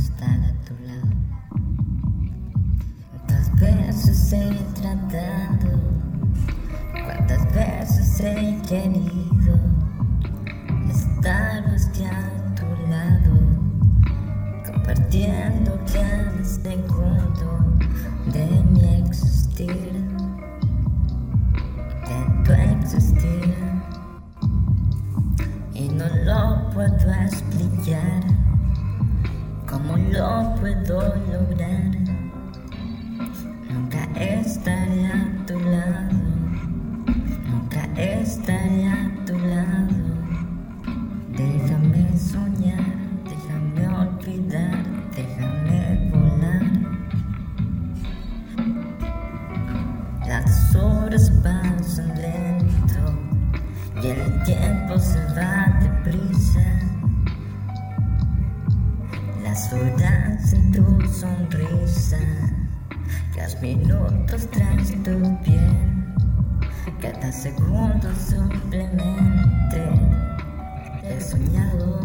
estar a tu lado. ¿Cuántas veces he tratado? ¿Cuántas veces he querido estar a tu lado? Compartiendo cada segundo de mi existir, de tu existir. Y no lo puedo explicar, ¿cómo lo puedo lograr? Nunca estaré a tu lado, nunca estaré a tu lado. Déjame soñar, déjame olvidar, déjame volar. Las horas pasan Horas en tu sonrisa, los minutos tras tu piel, cada segundo simplemente he soñado.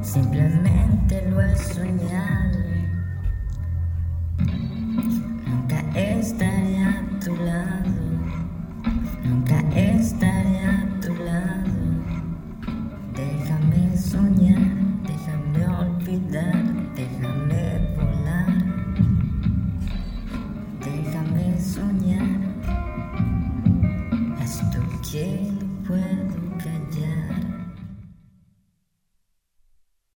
Simplemente lo he soñado.